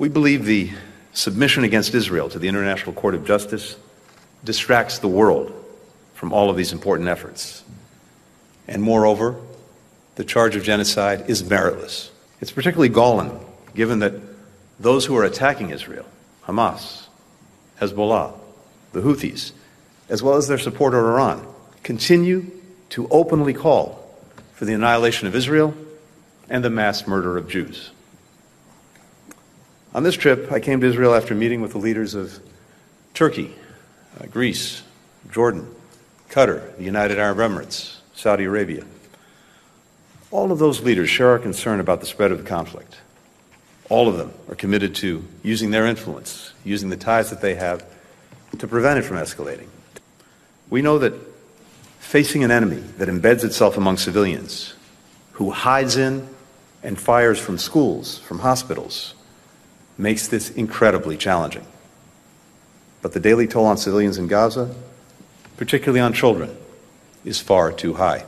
We believe the submission against Israel to the International Court of Justice distracts the world from all of these important efforts. And moreover, the charge of genocide is meritless. It's particularly galling given that those who are attacking Israel, Hamas, Hezbollah, the Houthis, as well as their supporter Iran, continue to openly call for the annihilation of Israel and the mass murder of Jews. On this trip, I came to Israel after meeting with the leaders of Turkey, uh, Greece, Jordan, Qatar, the United Arab Emirates, Saudi Arabia. All of those leaders share our concern about the spread of the conflict. All of them are committed to using their influence, using the ties that they have to prevent it from escalating. We know that facing an enemy that embeds itself among civilians, who hides in and fires from schools, from hospitals, makes this incredibly challenging. But the daily toll on civilians in Gaza, particularly on children, is far too high.